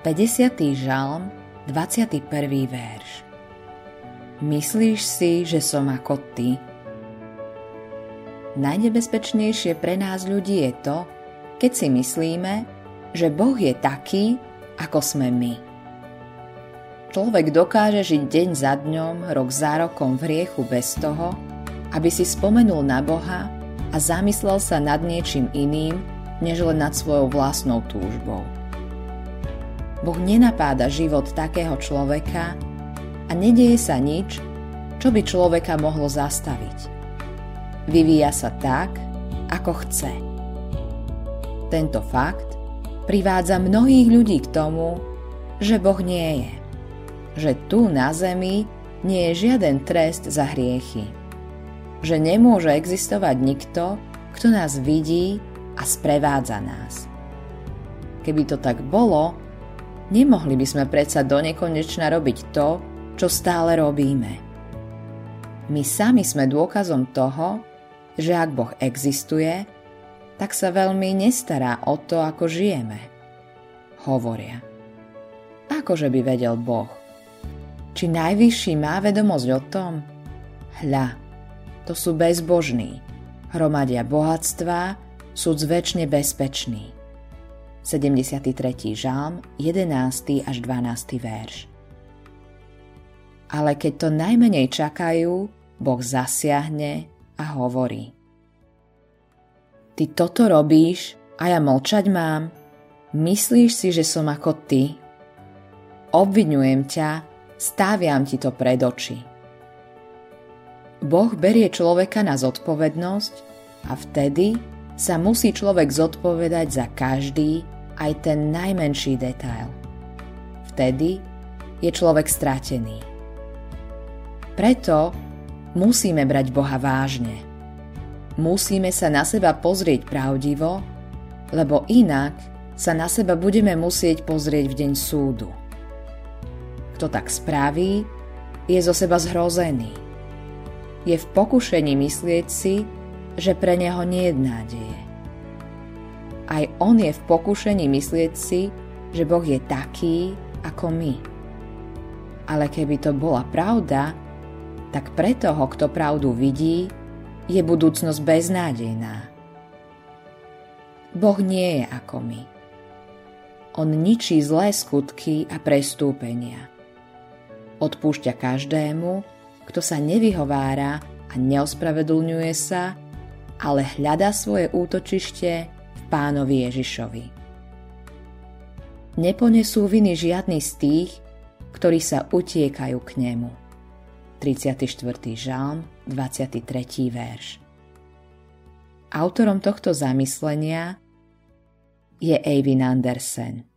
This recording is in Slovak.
50. žalm, 21. verš. Myslíš si, že som ako ty? Najnebezpečnejšie pre nás ľudí je to, keď si myslíme, že Boh je taký, ako sme my. Človek dokáže žiť deň za dňom, rok za rokom v riechu bez toho, aby si spomenul na Boha a zamyslel sa nad niečím iným, než len nad svojou vlastnou túžbou. Boh nenapáda život takého človeka a nedieje sa nič, čo by človeka mohlo zastaviť. Vyvíja sa tak, ako chce. Tento fakt privádza mnohých ľudí k tomu, že Boh nie je. Že tu na zemi nie je žiaden trest za hriechy. Že nemôže existovať nikto, kto nás vidí a sprevádza nás. Keby to tak bolo, Nemohli by sme predsa do nekonečna robiť to, čo stále robíme. My sami sme dôkazom toho, že ak Boh existuje, tak sa veľmi nestará o to, ako žijeme. Hovoria. Akože by vedel Boh? Či najvyšší má vedomosť o tom? Hľa, to sú bezbožní, hromadia bohatstva, sú zväčšne bezpeční. 73. žalm, 11. až 12. verš. Ale keď to najmenej čakajú, Boh zasiahne a hovorí. Ty toto robíš a ja mlčať mám? Myslíš si, že som ako ty? Obvinujem ťa, stáviam ti to pred oči. Boh berie človeka na zodpovednosť a vtedy sa musí človek zodpovedať za každý, aj ten najmenší detail. Vtedy je človek stratený. Preto musíme brať Boha vážne. Musíme sa na seba pozrieť pravdivo, lebo inak sa na seba budeme musieť pozrieť v deň súdu. Kto tak spraví, je zo seba zhrozený. Je v pokušení myslieť si, že pre neho nie je nádeje. Aj on je v pokušení myslieť si, že Boh je taký ako my. Ale keby to bola pravda, tak pre toho, kto pravdu vidí, je budúcnosť beznádejná. Boh nie je ako my. On ničí zlé skutky a prestúpenia. Odpúšťa každému, kto sa nevyhovára a neospravedlňuje sa ale hľada svoje útočište pánovi Ježišovi. Neponesú viny žiadny z tých, ktorí sa utiekajú k nemu. 34. žalm, 23. verš. Autorom tohto zamyslenia je Eivin Andersen.